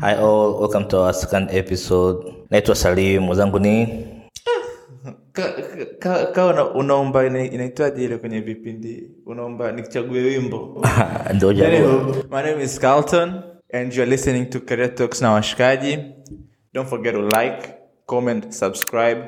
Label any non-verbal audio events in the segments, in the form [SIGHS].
Hi all, welcome to our second episode. Naitwa Salim, mwenzangu ni? Ka, ka, ka una, unaomba ina- inaitwaje ile kwenye vipindi? Unaomba nichague wimbo? [LAUGHS] Ndio. My name is Carlton and you're listening to Career Talks na washikaji. Don't forget to like comment subscribe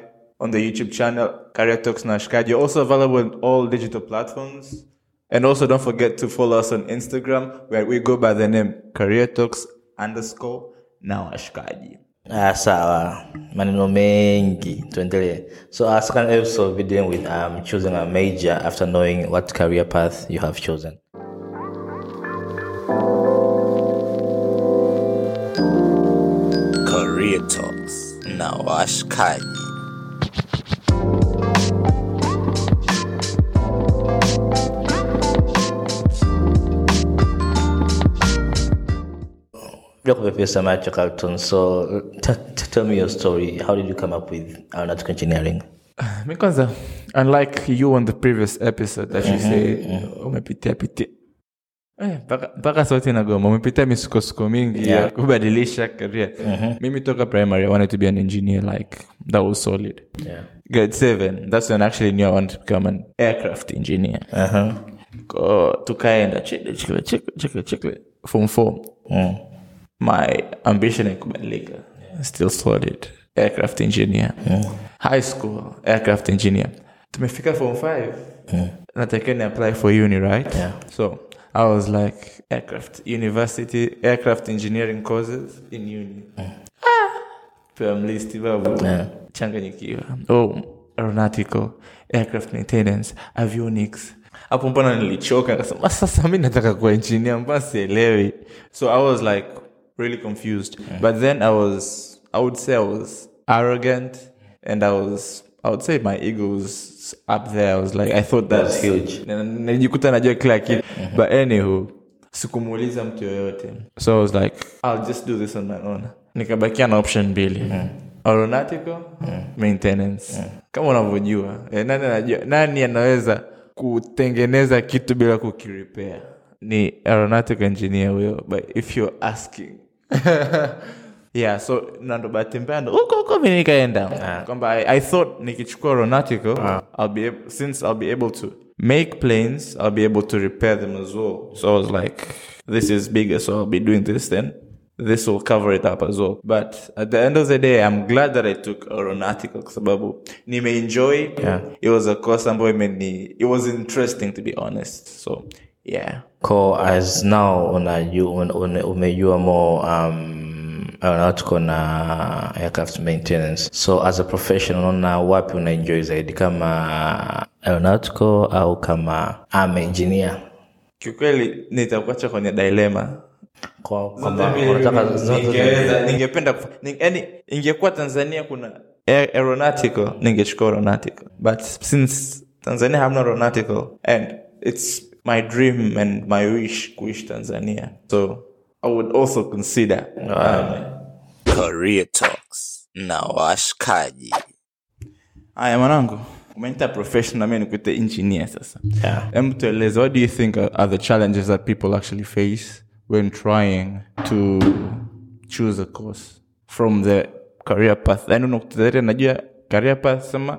on the youtube channel Career Talks na washikaji. Also available on all digital platforms. And also don't forget to follow us on instagram where we go by the name Career Talks underscore na washikaji Ah, sawa, maneno mengi, tuendelee. So our second episode we dealing with um, choosing a major after knowing what career path you have chosen. Career Talks na washikaji. Kupepesa macho Carlton, so t- t- tell me your story. How did you come up with aeronautical engineering? [SIGHS] mi kwanza unlike you on the previous episode that you say umepitia pitia Eh, mpaka- sauti inagoma umepitia misukosuko mingi ya kubadilisha career mimi toka primary i wanted to be an engineer like that was solid Yeah. grade 7 that's when i actually knew i wanted to become an aircraft engineer Uh-huh. Tukaenda chikle chikle chikle form 4 Mm. My ambition ikubadilika still solid. Aircraft engineer. High school aircraft engineer. Tumefika form 5 natakiwa ni apply for uni right? Yeah. so i was like aircraft university aircraft engineering courses in uni. Ah, mlisti babu Yeah. changanyikiwa. Oh aeronautical aircraft maintenance avionics. Hapo mbona nilichoka kasema sasa mi nataka kuwa engineer mbona sielewi so i was like really confused. But then i was i would say i was arrogant and i was i would say my ego was up there. I was like i thought that's huge. Na- nilijikuta najua kila kitu. But anywho sikumuuliza mtu yoyote. So i was like i'll just do this on my own. Nikabakia na option mbili. Aeronautical maintenance. Kama unavyojua eh, nani anajua nani anaweza kutengeneza kitu bila kukiripea ni aeronautical engineer huyo but if you're asking [LAUGHS] yeah so na ndo bahati mbaya huko huko mi nikaenda. Kwamba I, i thought nikichukua aeronautical ah. I'll be able, since i'll be able to make planes i'll be able to repair them as well. So i was like this is bigger so i'll be doing this then. This will cover it up as well. But at the end of the day i'm glad that i took aeronautical kwa sababu nimeenjoy. Yeah. it was a course ambayo imeni it was interesting to be honest. So yeah Ko as now unajua un, un, umejua more um, aeronautical na aircraft maintenance. So as a professional unaona wapi unaenjoy zaidi kama aeronautical au kama am engineer? kiukweli nitakuacha kwenye dilema ningependa yani ingekuwa tanzania kuna aer- aeronautical ningechukua aeronautical but since tanzania hamna aeronautical and it's my dream and my wish kuishi tanzania. So i would also consider um, Career Talks na washikaji. haya mwanangu. Umenita professional mi nikuite engineer sasa. Yeah. Em tueleze what do you think are are the challenges that people actually face when trying to choose a course from the career path? Yani unakutazari najua career path sema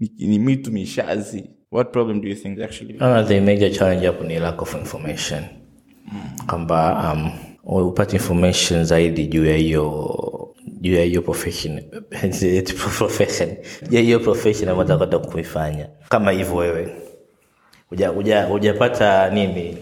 ni, ni mitu mishazi what problem do you think actually? Uh, the major challenge hapo ni lack of information. Kwamba um, upate information zaidi juu ya hiyo juu ya hiyo profession [LAUGHS] ya hiyo profession ambayo utakwenda kuifanya. Kama hivyo wewe Huja- huja- hujapata nini?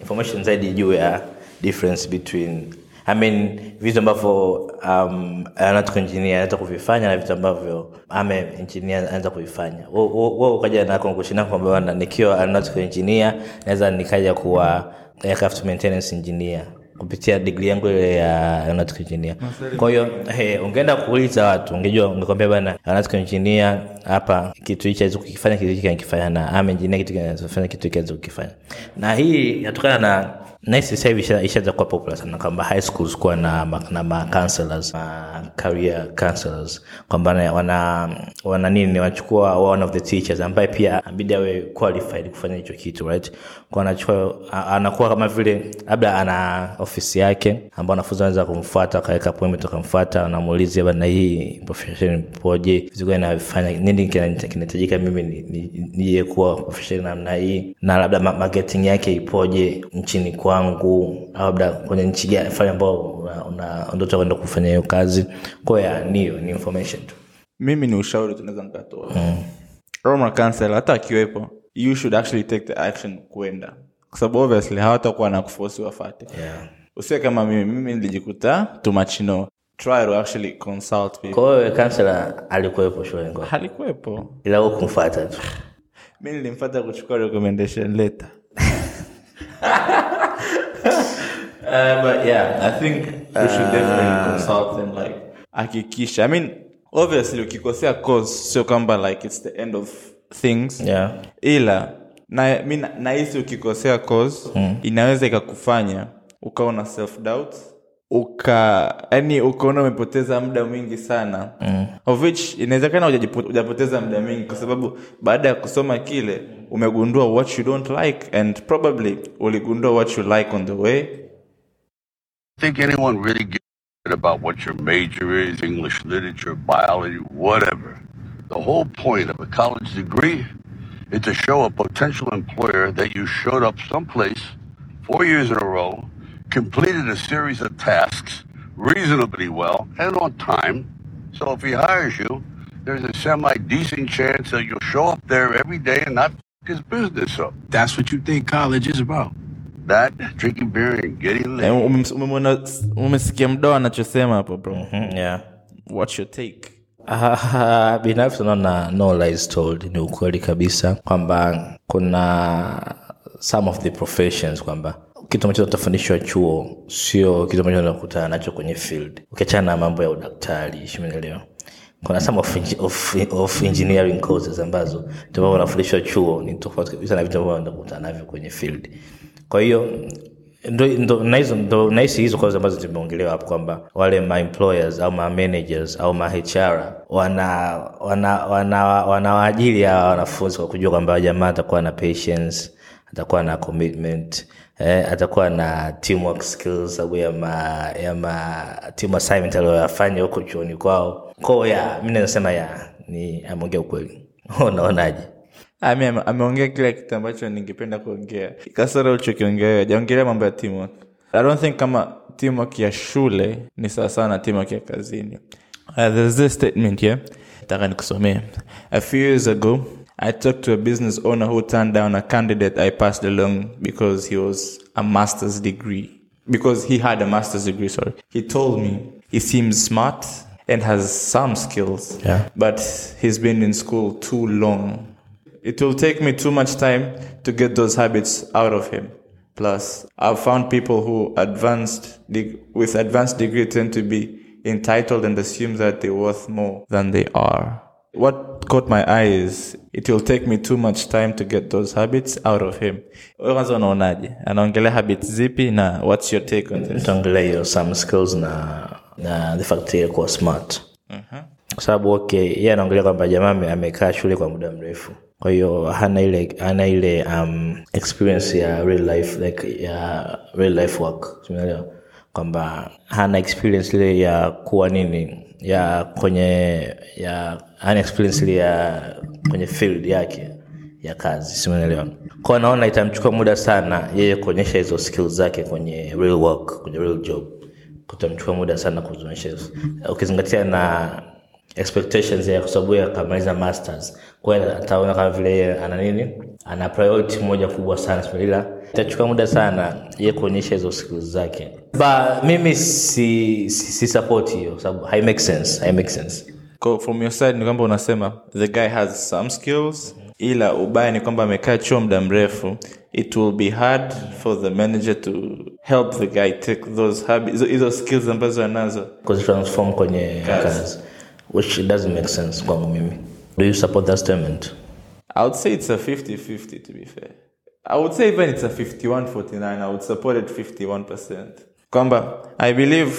Information zaidi juu ya difference between I mean vitu ambavyo um, aeronautical engineer anaweza kuvifanya na vitu ambavyo ame engineer anaweza kuvifanya. Wewe ukaja na conclusion yako kwamba nikiwa aeronautical engineer naweza nikaja kuwa aircraft maintenance engineer kupitia degree yangu ile ya aeronautical engineer. Kwa hiyo hey, ungeenda kuuliza watu ungejua ungekwambia bana aeronautical engineer hapa kitu hichi awezi kukifanya kitu hiki anakifanya na am engineer kitu kinachofanya kitu hiki awezi kukifanya. Na hii inatokana na nahisi sasa hivi ishaanza kuwa popular sana kwamba high schools kuwa na, na ma counselors ma career counselors. Kwamba wana wana nini wanachukua one of the teachers ambaye pia ambidi awe qualified kufanya hicho kitu right? Kwa anachukua anakuwa kama vile labda ana ofisi yake ambao wanafunzi wanaweza kumfuata akaweka appointment akamfuata anamuulizia bana hii profession poje vitu gani nafanya nini kinahitajika mimi ni- ni- nije kuwa profession namna hii? Na labda ma- marketing yake ipoje nchini kwangu au labda kwenye nchi gani fani ambao una- ndoto kwenda kufanya hiyo kazi. Kwa ya niyo ni information tu. Mimi ni ushauri tunaweza nikatoa. Roma cancel hata akiwepo you should actually take the action kwenda. Kwa sababu obviously hawatakuwa na kufosi wafate yeah. usiwe kama mimi. Mimi nilijikuta tumachino try to actually consult people. Kwa hiyo kansela alikuwepo shuleni kwako? Alikuwepo. ila wewe kumfuata tu. Mimi nilimfuata kuchukua recommendation letter [LAUGHS] uh, but yeah i think we should definitely consult them like hakikisha. I mean obviously ukikosea cause sio kwamba like it's the end of things. Yeah. Ila na mi nahisi ukikosea cause mm. inaweza ikakufanya ukaona self doubt uka yani ukaona umepoteza muda mwingi sana. Mm. of which inawezekana ujapoteza hujapoteza muda mwingi kwa sababu baada ya kusoma kile umegundua what you don't like and probably uligundua what you like on the way think anyone really gives a about what your major is English literature, biology, whatever. The whole point of a college degree is to show a potential employer that you showed up someplace four years in a row, completed a series of tasks reasonably well and on time. So if he hires you, there's a semi decent chance that you'll show up there every day and not f- his business up. That's what you think college is about. That, drinking beer and getting lit. Eh, umems- umesikia mdoa anachosema hapo bro. Mm, yeah. What's your take? Uh, [LAUGHS] binafsi unaona no lies told. Ni ukweli kabisa kwamba kuna some of the professions kwamba kitu ambacho utafundishwa chuo sio kitu ambacho unakutana nacho kwenye field. Ukiachana na mambo ya udaktari shimenelewa kuna some of, of, of engineering courses ambazo vitu ambavyo unafundishwa chuo ni tofauti kabisa na vitu ambavyo unakutana navyo kwenye field kwa hiyo nahisi hizo kozi ambazo zimeongelewa hapo kwamba wale ma employers au ma managers au ma HR wana wana wana hawa wanafunzi kwa kujua kwamba jamaa atakuwa na patience atakuwa na commitment eh, atakuwa na teamwork skills sababu ya ma, ya ma team assignment aliyoyafanya huko chuoni kwao. Kwao ya mi nasema ya ni ameongea ukweli. [LAUGHS] Unaonaje ameongea kila kitu ambacho ningependa kuongea. Kasoro ulichokiongea wewe, hajaongelea mambo ya teamwork. I don't think kama teamwork ya shule ni sawasawa na teamwork ya kazini. Uh, there's this statement here. Taka nikusomea a few years ago i talked to a business owner who turned down a candidate i passed along because he was a master's degree. Because he had a master's degree sorry. He told me he seems smart and has some skills Yeah. but he's been in school too long it will take me too much time to get those habits out of him. Plus, I've found people who advanced deg- with advanced degree tend to be entitled and assume that they're worth more than they are. What caught my eye is it will take me too much time to get those habits out of him. Wewe kwanza unaonaje? Anaongelea habits zipi na what's your take on this? tuongelea hiyo some skills na na the fact ya kuwa smart mm-hmm. kwa sababu okay yeye anaongelea kwamba jamaa ame- amekaa shule kwa muda mrefu kwa hiyo hana ile hana ile um, experience ya real life like ya real life work. Umeelewa? Kwamba hana experience ile ya kuwa nini ya kwenye ya hana experience ile ya kwenye field yake ya kazi. Simenelewa kwa naona itamchukua muda sana yeye kuonyesha hizo skills zake kwenye real work kwenye real job. Kutamchukua muda sana kuzionyesha ukizingatia na expectations ya kwa sababu yeye akamaliza masters. Kwa hiyo ataona kama vile ana nini? Ana priority moja kubwa sana ila itachukua muda sana ye kuonyesha hizo skills zake. Ba mimi si, si, si support hiyo sababu hai make sense hai make sense. Kwa from your side ni kwamba unasema the guy has some skills ila ubaya ni kwamba amekaa chuo muda mrefu. It will be hard for the manager to help the guy take those habits hizo- skills ambazo anazo. Kuzitransform kwenye kazi which doesn't make sense kwangu mimi do you support that statement i would say it's a 50-50 to be fair I would say even it's a 51-49, I would support it 51%. Kwamba I believe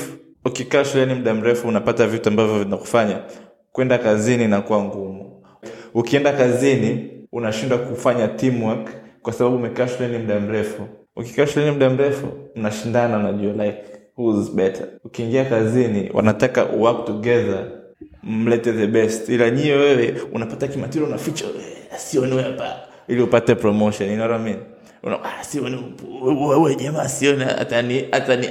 ukikaa shuleni muda mrefu unapata vitu ambavyo vinakufanya kwenda kazini inakuwa ngumu. Ukienda kazini unashindwa kufanya teamwork kwa sababu umekaa shuleni muda mrefu. Ukikaa shuleni muda mrefu mnashindana, unajua like who's better. Ukiingia kazini wanataka work together mlete the best, ila nyie wewe unapata kimatiro unaficha "Eh, asione hapa ili upate promotion, you know what I mean? Ah,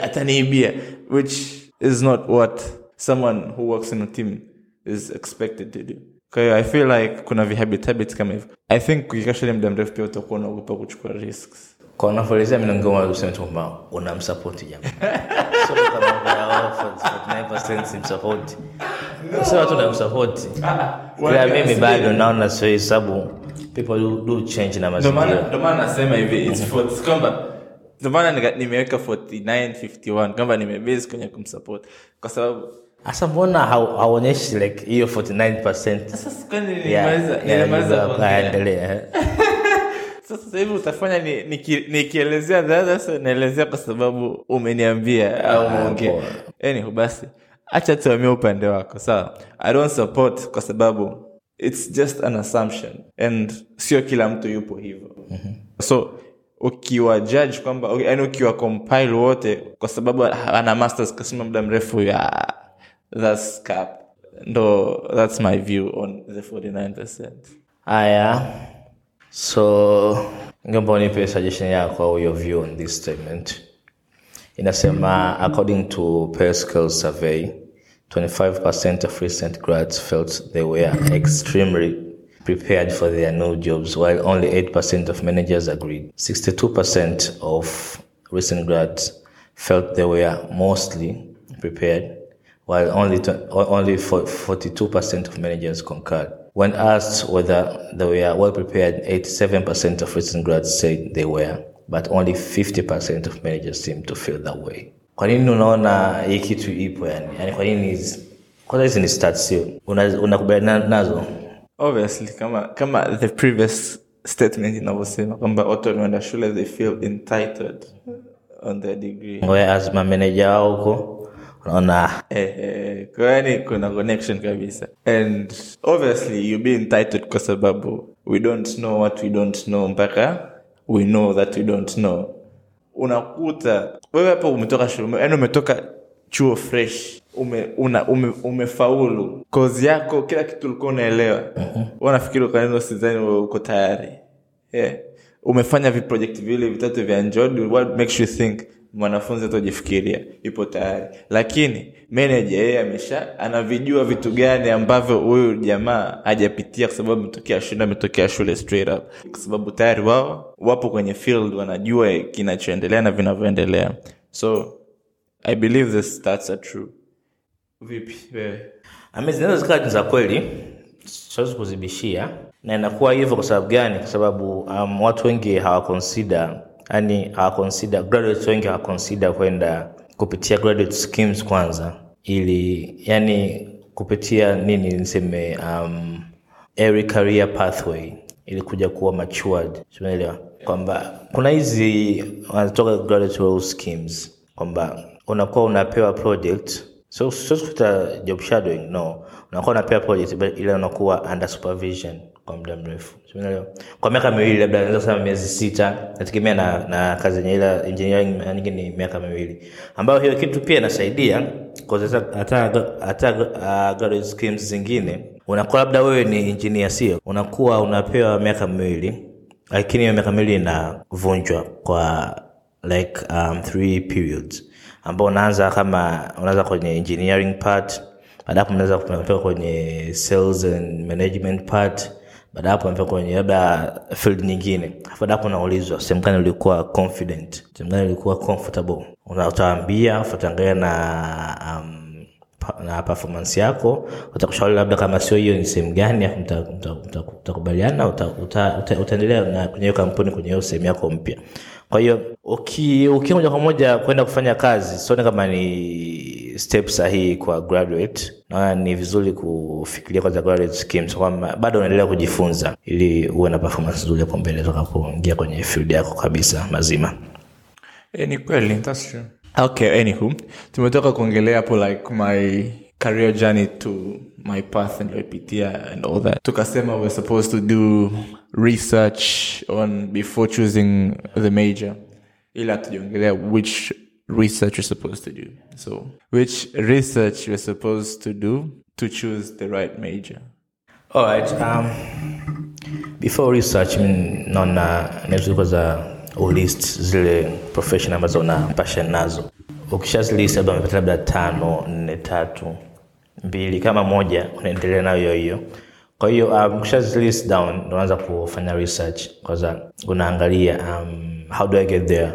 ataniibia which is not what someone who works in a team is expected to do. Kwa I feel like kuna vihabit kama hivyo. I think ukikaa shule muda mrefu pia utakuwa unaogopa kuchukua risks. Kwa unavyoelezea mi ningoma useme tu kwamba unamsapoti jamaa [LAUGHS] Sio kama 49% simsapoti sema tu namsapoti ila mimi bado naona sio hesabu people do, do change na mazingira. ndio maana nasema hivi it's for kwamba ndio maana nimeweka 4951 kwamba nimebase kwenye kumsupport. Kwa sababu hasa mbona haonyeshi like hiyo 49% sasa kwani nilimaliza nilimaliza yeah, endelea. [LAUGHS] Sasa hivi utafanya ni- ni nikielezea sasa naelezea kwa sababu umeniambia au umeongea. poa. Anyhow, basi acha tuamia upande wako sawa. I don't support kwa sababu it's just an assumption and sio kila mtu yupo hivyo. So ukiwa judge kwamba yani ukiwa compile wote kwa sababu ana masters kasema muda mrefu ya that's cap. Ndo that's my view on the 49%. haya so ngeomba unipe suggestion yako au your view on this statement inasema according to Pearscale survey 25% of recent grads felt they were extremely prepared for their new jobs while only 8% of managers agreed 62% of recent grads felt they were mostly prepared while only only 42% of managers concurred. When asked whether they were well prepared, 87% of recent grads said they were, but only 50% of managers seem to feel that way. Kwa nini unaona hii kitu ipo yani? Yani kwa nini kwanza hizi ni stats sio? Una- Unakubaliana nazo? obviously kama kama the previous statement inavyosema kwamba watu wanaenda shule they feel entitled on their degree Whereas mameneja wao huko unaona? Eh, eh, kuna connection kabisa. And obviously you be entitled kwa sababu we don't know what we don't know mpaka we know that we don't know. Unakuta wewe hapa umetoka shule umetoka chuo fresh ume, una, ume, umefaulu. Kozi yako kila kitu ulikuwa unaelewa. Uh-huh. unafikiri ukaneno sizani uko tayari? Yeah. umefanya viprojekti vile vitatu vya njodi what makes you think mwanafunzi atajifikiria ipo tayari. Lakini meneja yeye amesha anavijua vitu gani ambavyo huyu jamaa hajapitia kwa sababu ametokea shule ametokea shule straight up. Kwa sababu tayari wao wapo kwenye field wanajua kinachoendelea na vinavyoendelea. So i believe the stats are true. Vipi wewe? Zinaweza zikawa za kweli siwezi kuzibishia. Na inakuwa hivyo kwa sababu gani? Kwa sababu um, watu wengi hawakonsida yani hawakonsida graduates wengi hawakonsida kwenda kupitia graduate schemes kwanza. Ili yani kupitia nini niseme um, every career pathway ili kuja kuwa matured. Umeelewa? Kwamba kuna hizi wanatoka graduate role schemes kwamba unakuwa unapewa project. So sio kuita job shadowing no. Unakuwa unapewa project ile unakuwa under supervision kwa muda mrefu. Kwa miaka miwili labda naweza kusema miezi sita. Nategemea na, na kazi yenye ila engineering nyingi ni miaka miwili. Ambayo hiyo kitu pia inasaidia hata uh, schemes zingine unakuwa labda wewe ni engineer sio? Unakuwa unapewa miaka miwili lakini hiyo miaka miwili inavunjwa kwa like um, three periods. Ambao unaanza kama unaanza kwenye engineering part hapo unaweza kupewa kwenye sales and management part baada hapo amefika kwenye labda field nyingine. Baada hapo unaulizwa sehemu gani ulikuwa confident? Sehemu gani ulikuwa comfortable? Unataambia utaangalia na um, na performance yako. Utakushauri labda kama sio hiyo ni sehemu gani mtakubaliana uta- uta- uta- utaendelea kwenye hiyo kampuni kwenye hiyo sehemu yako mpya kwa hiyo uki- ukiwa moja kwa moja kwenda kufanya kazi sioni kama ni step sahihi kwa graduate. Naona ni vizuri kufikiria kwanza graduate schemes kwamba bado unaendelea kujifunza ili uwe na performance nzuri hapo mbele utakapoingia kwenye field yako kabisa mazima. Eh, ni kweli that's true okay anywho tumetoka kuongelea hapo like my career journey to my path niliopitia and all that. Tukasema we're supposed to do research on before choosing the major. Which research you're supposed to do. So which research you're supposed to do to choose the right major. Alright, um, before research naona nizuri kwanza ulist zile profession ambazo una passion nazo. Ukishazilist labda umepata labda tano nne tatu mbili kama moja unaendelea nayo hiyo kwa hiyo um, ukishazilist down ndo unaanza kufanya research. Kwanza unaangalia um, how do i get there?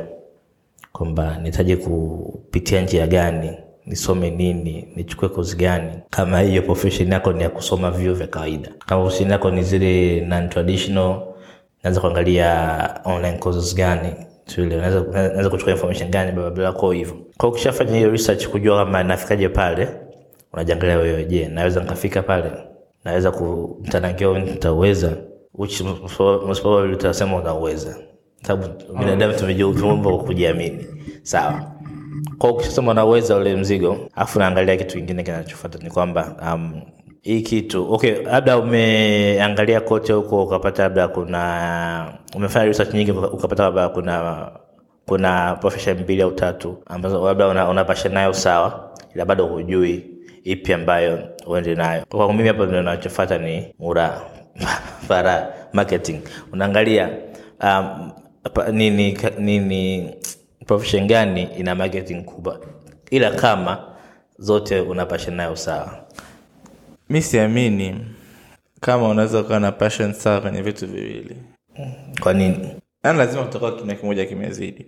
Kwamba nitaje kupitia njia gani? Nisome nini? Nichukue kozi gani? Kama hiyo profession yako ni ya kusoma vyuo vya kawaida. Kama profession yako ni zile non traditional naweza kuangalia online courses gani? Naweza kuchukua information gani bla bla kwa hivyo. Kwa ukishafanya hiyo research kujua kama nafikaje pale unajiangalia wewe je naweza nikafika pale? Naweza kumtanangia nitaweza? Which most probably utasema unaweza. Sababu binadamu tumeumbwa kujiamini. Sawa. Kwa ukisema unaweza ule mzigo afu naangalia kitu kingine kinachofuata ni kwamba um, hii kitu okay labda umeangalia kote huko ukapata labda kuna umefanya research nyingi uka- ukapata labda kuna kuna profession mbili au tatu ambazo labda unapasha una nayo sawa ila bado hujui ipi ambayo uende nayo. Kwa mimi hapa ndio nachofuata ni mura [LAUGHS] para marketing. Unaangalia um, nini nini profession gani ina marketing kubwa? Ila kama zote una passion nayo sawa. Mi siamini kama unaweza ukawa na passion sawa kwenye vitu viwili. Kwa nini? Yani lazima kutoka kina kimoja kimezidi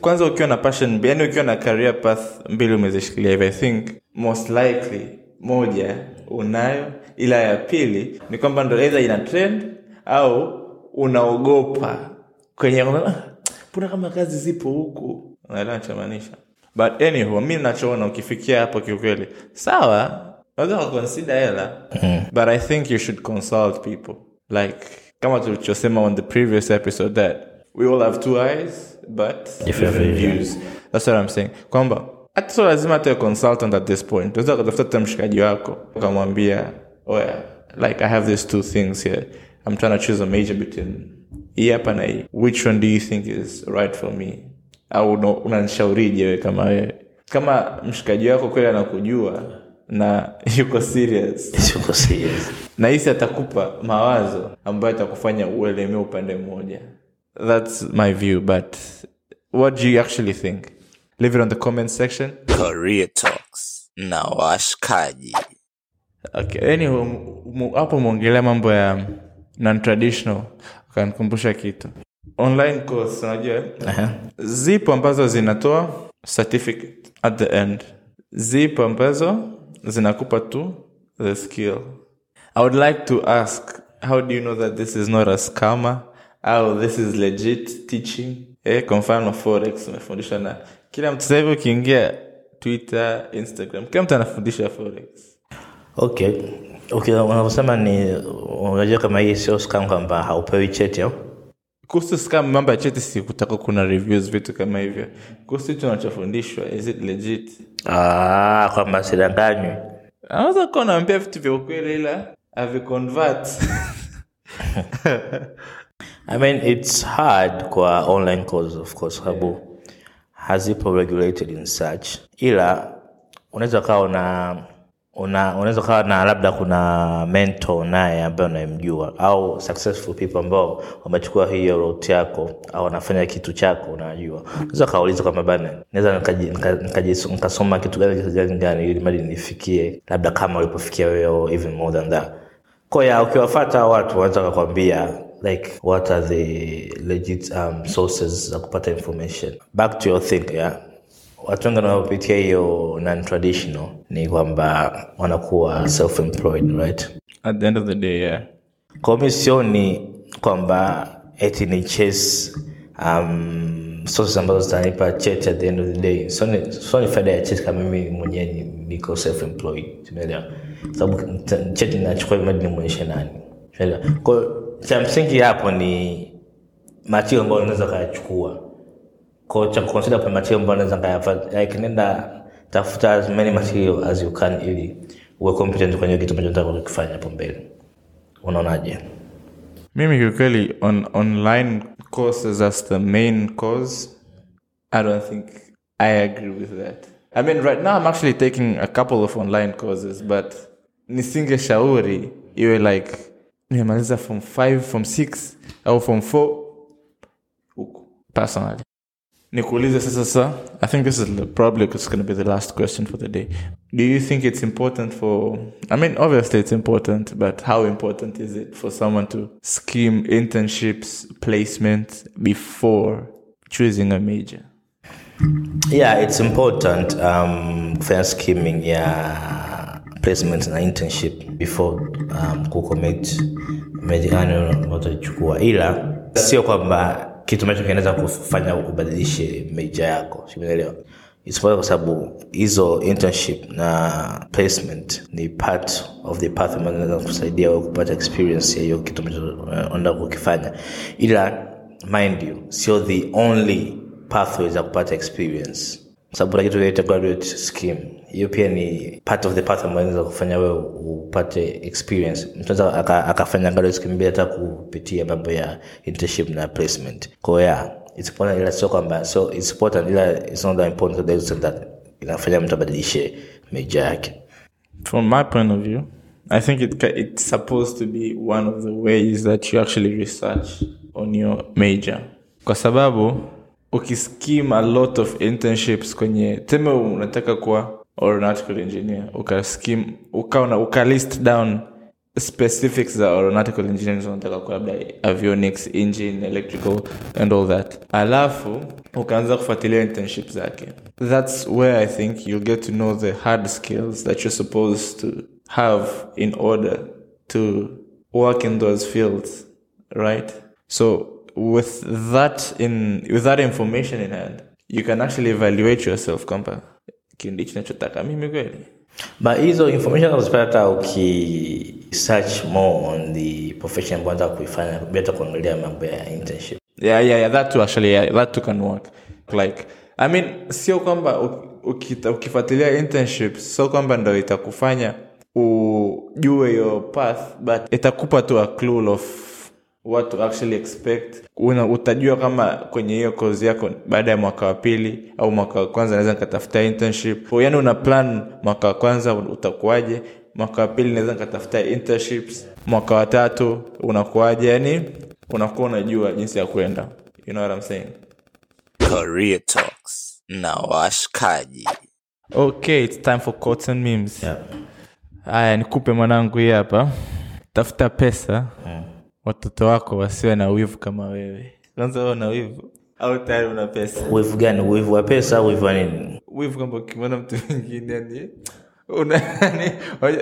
kwanza ukiwa na passion yani ukiwa na career path mbili umezishikilia hivi i think most likely moja unayo ila ya pili ni kwamba ndo eidha ina trend au unaogopa kwenye "Ah, mbona kama kazi zipo huku? Naelewa nachomaanisha? But anyhow mi nachoona ukifikia hapo kiukweli. Sawa naweza kakonsida hela but i think you should consult people. Like kama tulichosema on the previous episode that we all have two eyes but different, views. That's what i'm saying. Kwamba hata so lazima hata consultant at this point. Unaweza kutafuta hata mshikaji wako ukamwambia oya like i have these two things here. I'm trying to choose a major between hii hapa na hii. Which one do you think is right for me? Au unanishaurije wewe kama wewe? Kama mshikaji wako kweli anakujua na [LAUGHS] yuko serious. [LAUGHS] Siko serious. nahisi atakupa mawazo ambayo atakufanya uelemee upande mmoja thats my view but what do you actually think? Leave it on the comment section. Career Talks na washkaji. okay anyway hapo mwongelea mambo ya non-traditional ukanikumbusha kitu. Online course unajua uh-huh. zipo ambazo zinatoa certificate at the end. Zipo ambazo zinakupa tu the skill. I would like to ask how do you know that this is not a scammer au this is legit teaching. Eh, kwa mfano forex umefundishwa na kila mtu. Sahivi ukiingia twitter instagram kila mtu anafundisha forex. Okay. Okay unavyosema ni unajua kama hii sio scam kwamba haupewi cheti au? Kuhusu scam mambo ya cheti sikutaka kuna reviews vitu kama hivyo. Kuhusu hitu unachofundishwa is it legit? Ah, kwamba sidanganywi. Anaweza kuwa unaambia vitu vya ukweli ila aviconvert [LAUGHS] I mean it's hard kwa online course of course sababu hazipo regulated in such. Ila unaweza kawa una una unaweza kawa na labda kuna mentor naye ambaye unayemjua au successful people ambao wamechukua hiyo route yako au wanafanya kitu chako unajua. Unaweza kauliza kwamba bana naweza nikasoma kitu gani kitu gani gani ili mali nifikie labda kama ulipofikia wewe even more than that. Kwa hiyo ukiwafata watu wanaweza kakwambia like what are the legit um, sources za kupata information? Back to your thing yeah. Watu wengi wanaopitia hiyo non traditional ni kwamba wanakuwa self employed right? At the end of the day yeah. Kwa mi sioni kwamba eti ni chase um, sources ambazo zitanipa cheti at the end of the day. So ni, so faida ya cheti kama mimi mwenyewe niko self employed umeelewa? Sababu cheti nachukua imadi nimwonyeshe nani umeelewa? Kwa hiyo cha msingi hapo ni matio ambayo unaweza kayachukua ko cha kukonsida kwa matio ambayo unaweza like nenda tafuta as many material as you can ili uwe competent kwenye kitu ambacho nataka kukifanya hapo mbele. Unaonaje? Mimi kiukweli on online courses as the main cause i don't think i agree with that. I mean right now i'm actually taking a couple of online courses but nisingeshauri iwe like nimemaliza from 5 from 6 au from 4 huku. Personally. Nikuulize sasa sa i think this is the- probably it's going to be the last question for the day. Do you think it's important for i mean obviously it's important but how important is it for someone to scheme internships placement before choosing a major? Yeah it's important um, kufanya skimming ya placement na internship before um, kucommit mejani unazochukua ila sio kwamba kitu ambacho kinaweza kufanya ubadilishe meja yako. Umeelewa? Isipokuwa kwa sababu hizo internship na placement ni part of the path ambayo inaweza kusaidia wewe kupata experience ya hiyo kitu ambacho unaenda kukifanya. Ila mind you sio the only pathway za kupata experience sababu kuna kitu kinaitwa graduate scheme hiyo pia ni part of the path ambayo inaweza kufanya wewe upate experience. Mtu anaweza aka- akafanya graduate scheme bila hata kupitia mambo ya internship na placement. Kwa hiyo it's important ila sio kwamba so it's important ila it's not that important to the extent that inafanya mtu abadilishe major yake. From my point of view i think it it's supposed to be one of the ways that you actually research on your major. Kwa sababu ukiskim a lot of internships kwenye teme unataka kuwa aeronautical engineer. Ukaskim ukaona ukalist down specifics za aeronautical engineering unataka kuwa labda avionics engine electrical and all that. Alafu ukaanza kufuatilia internship zake. That's where i think you'll get to know the hard skills that you're supposed to have in order to work in those fields right? So with that in with that information in hand you can actually evaluate yourself kwamba kindichi nachotaka mimi kweli. But hizo information unazipata uki search more on the profession ambayo nataka kuifanya beta kuangalia mambo ya internship. Yeah, yeah, yeah, that too actually yeah, that too can work. Like i mean sio kwamba ukifuatilia internship sio kwamba ndo itakufanya ujue your path but itakupa tu a clue of what to actually expect. Una, utajua kama kwenye hiyo kozi yako baada ya mwaka wa pili au mwaka wa kwanza naweza nikatafuta internship. Yani una plan mwaka wa kwanza utakuwaje mwaka wa pili naweza nikatafuta internships mwaka wa tatu unakuwaje yani unakuwa unajua jinsi ya kwenda. You know what I'm saying? Career Talks na washikaji. okay it's time for quotes and memes. Yeah. haya nikupe mwanangu hii hapa. Tafuta pesa watoto wako wasiwe na wivu kama wewe. Kwanza wewe una wivu au tayari una pesa? Wivu gani? Wivu wa pesa au wivu wa nini? Wivu kwamba ukimwona mtu mwingine yani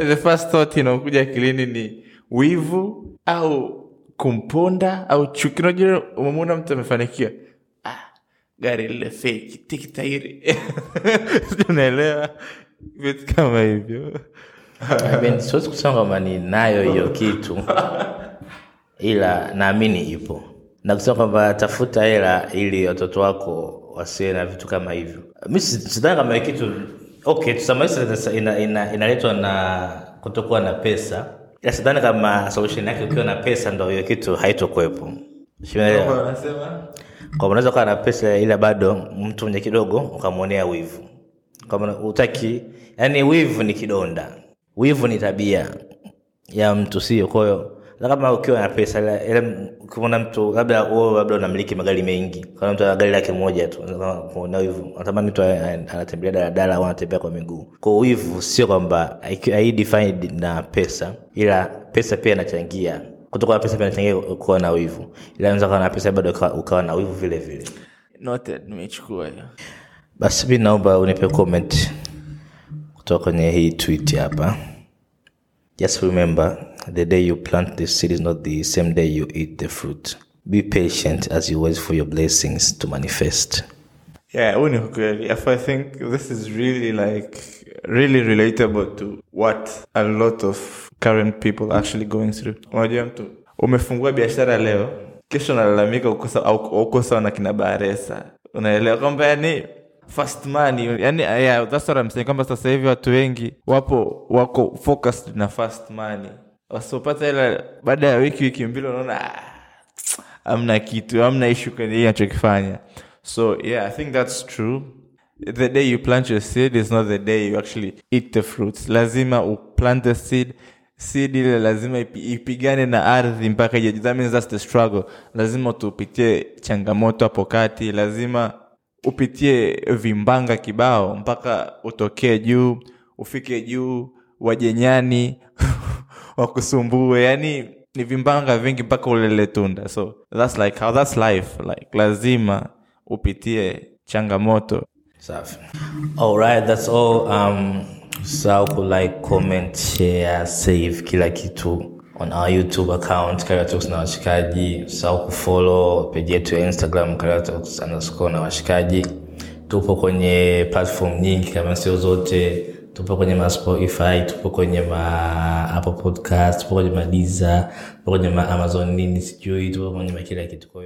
the first thought inaokuja akilini ni wivu au kumponda au chuki. Unajua umemwona mtu amefanikiwa. Ah, gari lile feki tikitairi [LAUGHS] unaelewa vitu kama hivyo. Siwezi kusema kwamba ninayo hiyo kitu [LAUGHS] ila naamini ipo. Na kusema kwamba tafuta hela ili watoto wako wasiwe na vitu kama hivyo. Mi sidhani kama kitu okay tusamaiza inaletwa ina, ina, na kutokuwa na pesa. Ila sidhani kama solution yake ukiwa na pesa ndo hiyo kitu haitokuwepo. Unaweza ukawa na pesa ila bado mtu mwenye kidogo ukamwonea wivu. Kwamba utaki yani wivu ni kidonda. Wivu ni tabia ya mtu sio? Kwahiyo kama ukiwa na pesa ila mtu labda wewe labda unamiliki magari mengi kuna mtu ana gari lake moja tu unaweza wivu natamani mtu anatembelea daladala au anatembea kwa miguu. Kwa wivu sio kwamba hai- haidefined na pesa ila pesa pia inachangia kutokuwa na pesa pia inachangia kuwa na wivu. Ila unaweza kuwa na pesa bado ukawa, ukawa na wivu vile vile. Noted nimechukua hiyo. Basi mi naomba unipe comment kutoka kwenye hii tweet hapa. Just remember the day you plant the seed is not the same day you eat the fruit be patient as you wait for your blessings to manifest Yeah. If I think this is really like really relatable to what a lot of current people actually going through. Unajua mtu umefungua biashara leo, kesho unalalamika ukosa uko sawa na kina Baresa. Unaelewa kwamba yani fast money, yani yeah, that's what I'm saying kwamba sasa hivi watu wengi wapo wako focused na fast money. Wasipopata hela baada ya wiki wiki mbili unaona ah, amna kitu amna ishu kwenye hii anachokifanya. So yeah i think that's true. The day you plant your seed is not the day you actually eat the fruits. Lazima uplant the seed. Seed ile lazima ipigane na ardhi mpaka that means that's the struggle. Lazima tupitie changamoto hapo kati. Lazima upitie vimbanga kibao mpaka utokee juu ufike juu wajenyani wakusumbue. Yani ni vimbanga vingi mpaka ulele tunda. So that's like how that's life. Like lazima upitie changamoto. Safi. Alright that's all. Um usahau ku like comment share save kila kitu on our youtube account Karatox na washikaji. Usahau kufollow page yetu ya instagram Karatox underscore na washikaji. Tupo kwenye platform nyingi kama sio zote tupo kwenye ma spotify tupo kwenye ma apple podcast tupo kwenye madiza tupo kwenye ma amazon nini sijui tupo kwenye ma kila kitu kwa.